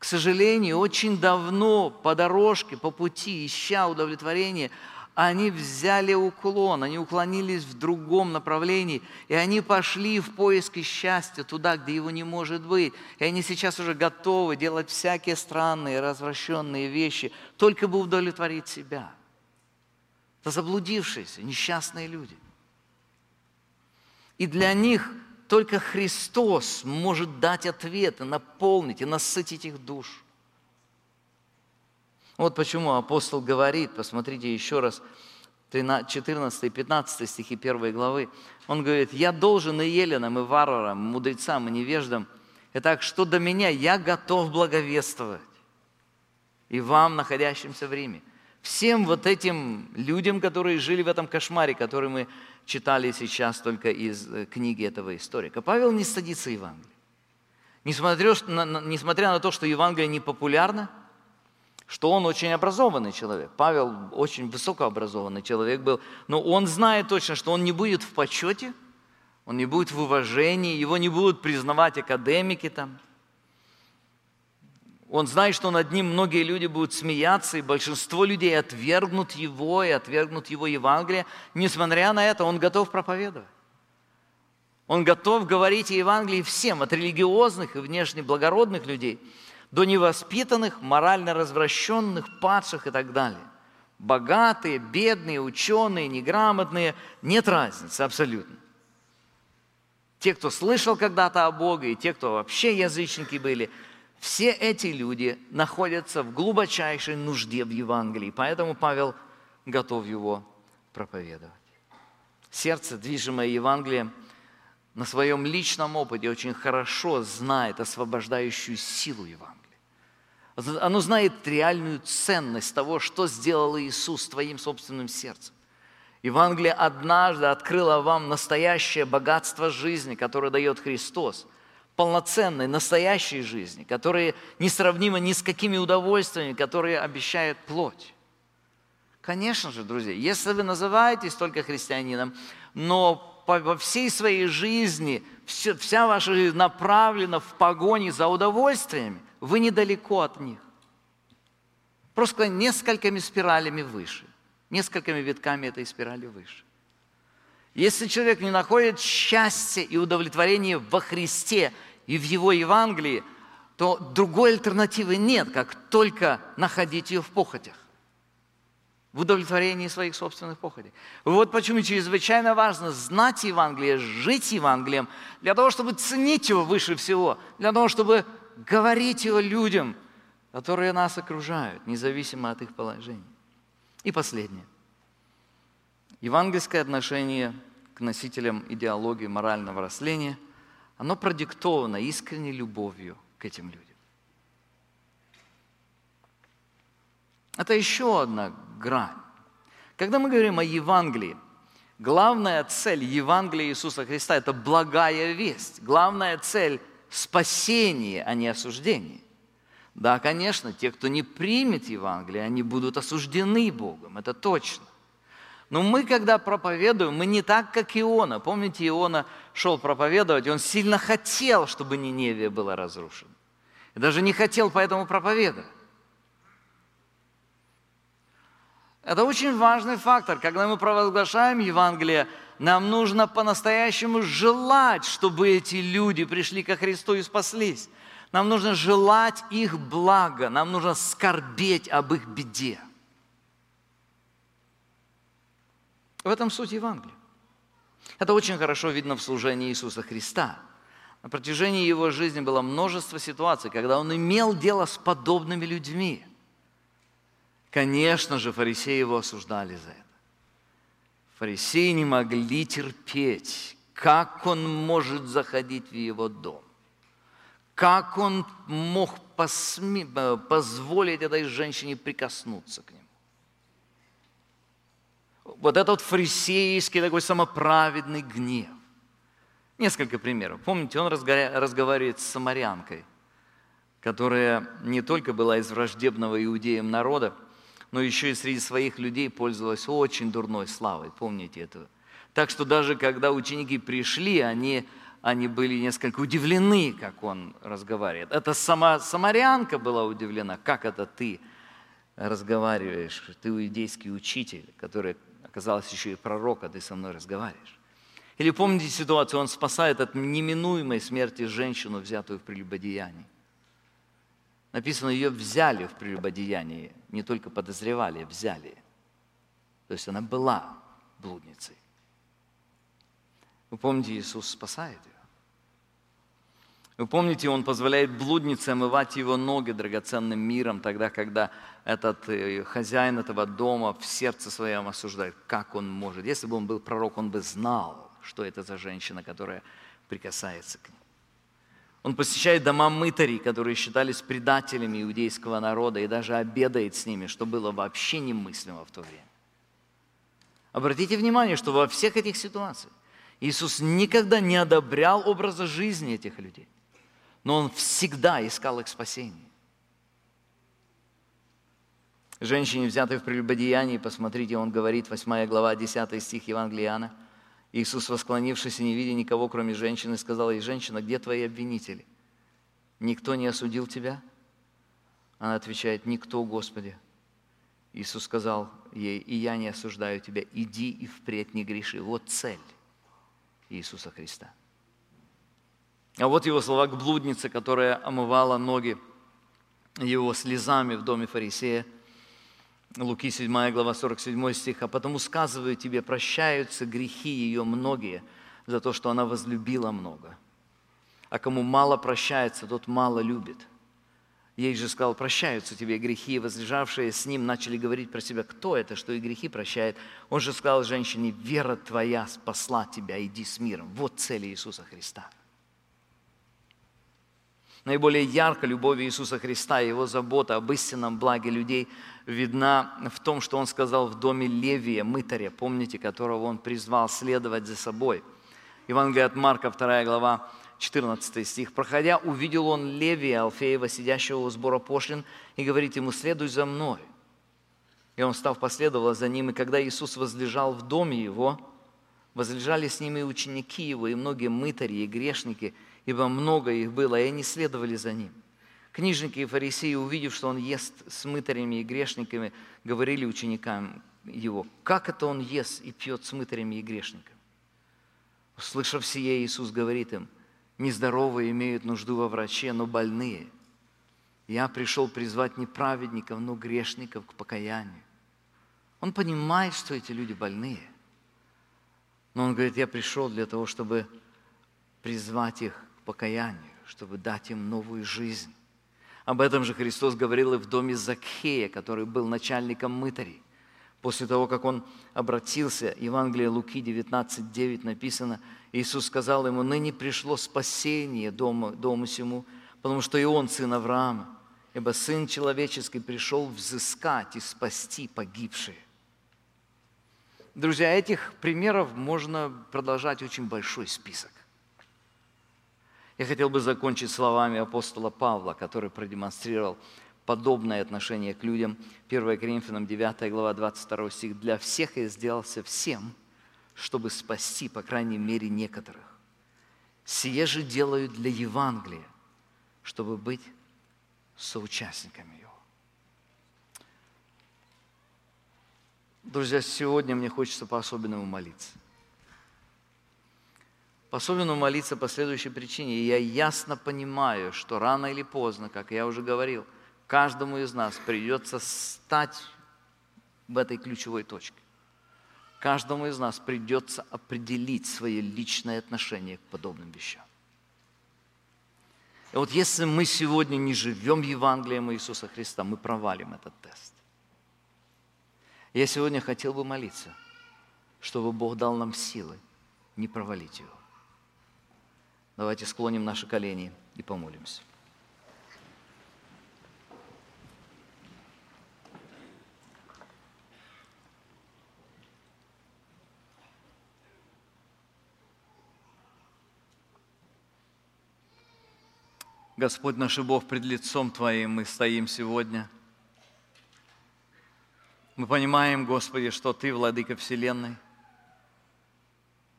Speaker 1: К сожалению, очень давно по дорожке, по пути, ища удовлетворение, они взяли уклон, они уклонились в другом направлении, и они пошли в поиски счастья туда, где его не может быть. И они сейчас уже готовы делать всякие странные, развращенные вещи, только бы удовлетворить себя. Это заблудившиеся, несчастные люди. И для них только Христос может дать ответы, наполнить и насытить их душу. Вот почему апостол говорит, посмотрите еще раз, 14 и 15 стихи 1 главы, он говорит, «Я должен и еленам, и варварам, мудрецам, и невеждам, и так, что до меня, я готов благовествовать, и вам, находящимся в Риме». Всем вот этим людям, которые жили в этом кошмаре, который мы читали сейчас только из э, книги этого историка. Павел не садится Евангелие. Несмотря несмотря на то, что Евангелие не популярно, что он очень образованный человек. Павел очень высокообразованный человек был, но он знает точно, что он не будет в почете, он не будет в уважении, его не будут признавать академики там. Он знает, что над ним многие люди будут смеяться, и большинство людей отвергнут его и отвергнут его Евангелие. Несмотря на это, он готов проповедовать. Он готов говорить о Евангелии всем, от религиозных и внешне благородных людей – до невоспитанных, морально развращенных, падших и так далее. Богатые, бедные, ученые, неграмотные, нет разницы абсолютно. Те, кто слышал когда-то о Боге, и те, кто вообще язычники были, все эти люди находятся в глубочайшей нужде в Евангелии. Поэтому Павел готов его проповедовать. Сердце, движимое Евангелием, на своем личном опыте очень хорошо знает освобождающую силу Евангелия. Оно знает реальную ценность того, что сделал Иисус твоим собственным сердцем. Евангелие однажды открыло вам настоящее богатство жизни, которое дает Христос, полноценной, настоящей жизни, которая несравнима ни с какими удовольствиями, которые обещает плоть. Конечно же, друзья, если вы называетесь только христианином, но по, всей своей жизни вся ваша жизнь направлена в погоне за удовольствиями, вы недалеко от них. Просто несколькими спиралями выше, несколькими витками этой спирали выше. Если человек не находит счастья и удовлетворения во Христе и в Его Евангелии, то другой альтернативы нет, как только находить ее в похотях, в удовлетворении своих собственных похотей. Вот почему чрезвычайно важно знать Евангелие, жить Евангелием, для того, чтобы ценить его выше всего, для того, чтобы говорить его людям, которые нас окружают, независимо от их положений. И последнее. Евангельское отношение к носителям идеологии морального росления, оно продиктовано искренней любовью к этим людям. Это еще одна грань. Когда мы говорим о Евангелии, главная цель Евангелия Иисуса Христа – это благая весть. Главная цель спасение, а не осуждение. Да, конечно, те, кто не примет Евангелие, они будут осуждены Богом, это точно. Но мы, когда проповедуем, мы не так, как Иона. Помните, Иона шел проповедовать, и он сильно хотел, чтобы Ниневия была разрушена. И даже не хотел поэтому проповедовать. Это очень важный фактор. Когда мы провозглашаем Евангелие, нам нужно по-настоящему желать, чтобы эти люди пришли ко Христу и спаслись. Нам нужно желать их блага, нам нужно скорбеть об их беде. В этом суть Евангелия. Это очень хорошо видно в служении Иисуса Христа. На протяжении его жизни было множество ситуаций, когда он имел дело с подобными людьми. Конечно же, фарисеи его осуждали за это. Фарисеи не могли терпеть, как он может заходить в его дом. Как он мог посме... позволить этой женщине прикоснуться к нему? Вот этот фарисейский такой самоправедный гнев. Несколько примеров. Помните, он разговаривает с самарянкой, которая не только была из враждебного иудеям народа, но еще и среди своих людей пользовалась очень дурной славой. Помните этого? Так что даже когда ученики пришли, они, они были несколько удивлены, как он разговаривает. Это сама самарянка была удивлена, как это ты разговариваешь, ты иудейский учитель, который оказался еще и пророк, а ты со мной разговариваешь. Или помните ситуацию, он спасает от неминуемой смерти женщину, взятую в прелюбодеянии. Написано, ее взяли в прелюбодеянии, не только подозревали, взяли. То есть она была блудницей. Вы помните, Иисус спасает ее. Вы помните, Он позволяет блуднице омывать его ноги драгоценным миром, тогда, когда этот э, хозяин этого дома в сердце своем осуждает, как он может. Если бы он был пророк, он бы знал, что это за женщина, которая прикасается к нему. Он посещает дома мытарей, которые считались предателями иудейского народа, и даже обедает с ними, что было вообще немыслимо в то время. Обратите внимание, что во всех этих ситуациях Иисус никогда не одобрял образа жизни этих людей, но Он всегда искал их спасение. Женщине, взятой в прелюбодеянии, посмотрите, он говорит, 8 глава, 10 стих Евангелия Иоанна. Иисус, восклонившись и не видя никого, кроме женщины, сказал ей, женщина, где твои обвинители? Никто не осудил тебя? Она отвечает, никто, Господи. Иисус сказал ей, и я не осуждаю тебя, иди и впредь не греши. Вот цель Иисуса Христа. А вот его слова к блуднице, которая омывала ноги его слезами в доме фарисея. Луки 7 глава 47 стих. «А потому сказываю тебе, прощаются грехи ее многие за то, что она возлюбила много. А кому мало прощается, тот мало любит». Ей же сказал, прощаются тебе грехи, возлежавшие с ним начали говорить про себя, кто это, что и грехи прощает. Он же сказал женщине, вера твоя спасла тебя, иди с миром. Вот цель Иисуса Христа. Наиболее ярко любовь Иисуса Христа и его забота об истинном благе людей видна в том, что он сказал в доме Левия, мытаря, помните, которого он призвал следовать за собой. Евангелие от Марка, 2 глава, 14 стих. «Проходя, увидел он Левия Алфеева, сидящего у сбора пошлин, и говорит ему, следуй за мной». И он, став, последовал за ним, и когда Иисус возлежал в доме его, возлежали с ним и ученики его, и многие мытари, и грешники, ибо много их было, и они следовали за ним. Книжники и фарисеи, увидев, что он ест с мытарями и грешниками, говорили ученикам его, как это он ест и пьет с мытарями и грешниками? Услышав сие, Иисус говорит им, Нездоровые имеют нужду во враче, но больные. Я пришел призвать не праведников, но грешников к покаянию. Он понимает, что эти люди больные. Но он говорит, я пришел для того, чтобы призвать их покаянию, чтобы дать им новую жизнь. Об этом же Христос говорил и в доме Закхея, который был начальником мытарей. После того, как он обратился, Евангелие Луки 19.9 написано, Иисус сказал ему, ныне пришло спасение дому, дому сему, потому что и он сын Авраама, ибо Сын Человеческий пришел взыскать и спасти погибшие. Друзья, этих примеров можно продолжать очень большой список. Я хотел бы закончить словами апостола Павла, который продемонстрировал подобное отношение к людям. 1 Коринфянам 9 глава 22 стих. «Для всех я сделался всем, чтобы спасти, по крайней мере, некоторых. Сие же делаю для Евангелия, чтобы быть соучастниками его». Друзья, сегодня мне хочется по-особенному молиться. По-особенному молиться по следующей причине. И я ясно понимаю, что рано или поздно, как я уже говорил – каждому из нас придется стать в этой ключевой точке. каждому из нас придется определить свое личное отношение к подобным вещам. И вот если мы сегодня не живем Евангелием Иисуса Христа, мы провалим этот тест. Я сегодня хотел бы молиться, чтобы Бог дал нам силы не провалить его. Давайте склоним наши колени и помолимся. Господь наш Бог, пред лицом Твоим мы стоим сегодня. Мы понимаем, Господи, что Ты владыка Вселенной.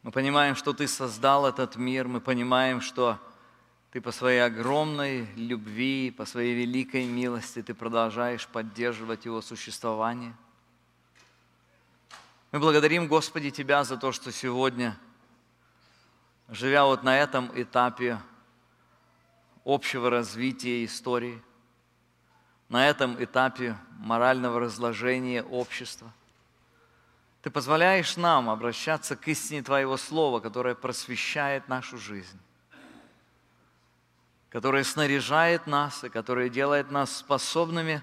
Speaker 1: Мы понимаем, что Ты создал этот мир. Мы понимаем, что Ты по своей огромной любви, по своей великой милости Ты продолжаешь поддерживать его существование. Мы благодарим, Господи, Тебя за то, что сегодня, живя вот на этом этапе общего развития истории, на этом этапе морального разложения общества. Ты позволяешь нам обращаться к истине Твоего Слова, которое просвещает нашу жизнь, которое снаряжает нас и которое делает нас способными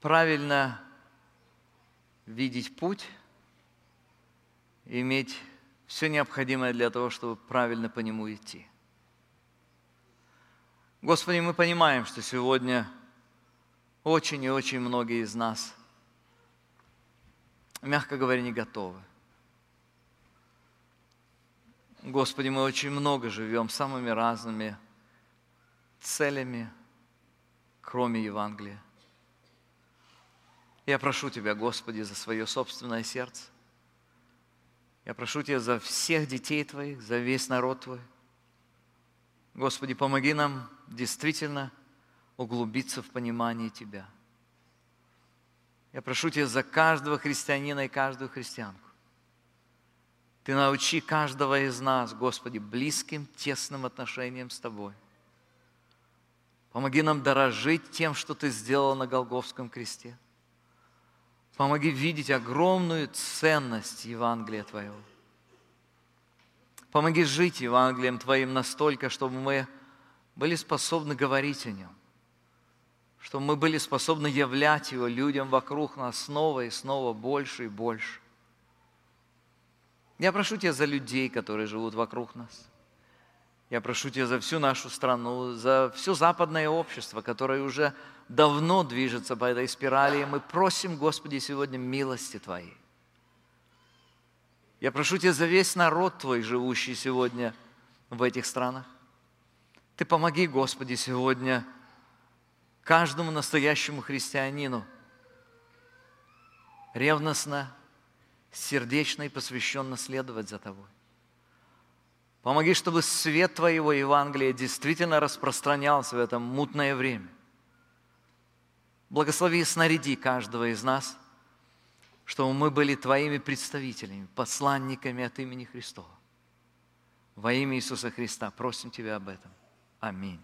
Speaker 1: правильно видеть путь иметь все необходимое для того, чтобы правильно по нему идти. Господи, мы понимаем, что сегодня очень и очень многие из нас, мягко говоря, не готовы. Господи, мы очень много живем самыми разными целями, кроме Евангелия. Я прошу Тебя, Господи, за свое собственное сердце. Я прошу Тебя за всех детей Твоих, за весь народ Твой. Господи, помоги нам действительно углубиться в понимание Тебя. Я прошу Тебя за каждого христианина и каждую христианку. Ты научи каждого из нас, Господи, близким, тесным отношениям с Тобой. Помоги нам дорожить тем, что Ты сделал на Голговском кресте. Помоги видеть огромную ценность Евангелия Твоего. Помоги жить Евангелием Твоим настолько, чтобы мы были способны говорить о нем, чтобы мы были способны являть его людям вокруг нас снова и снова больше и больше. Я прошу Тебя за людей, которые живут вокруг нас. Я прошу Тебя за всю нашу страну, за все западное общество, которое уже давно движется по этой спирали. И мы просим, Господи, сегодня милости Твоей. Я прошу Тебя за весь народ Твой, живущий сегодня в этих странах. Ты помоги, Господи, сегодня каждому настоящему христианину ревностно, сердечно и посвященно следовать за Тобой. Помоги, чтобы свет Твоего Евангелия действительно распространялся в это мутное время. Благослови и снаряди каждого из нас – чтобы мы были Твоими представителями, посланниками от имени Христова. Во имя Иисуса Христа просим Тебя об этом. Аминь.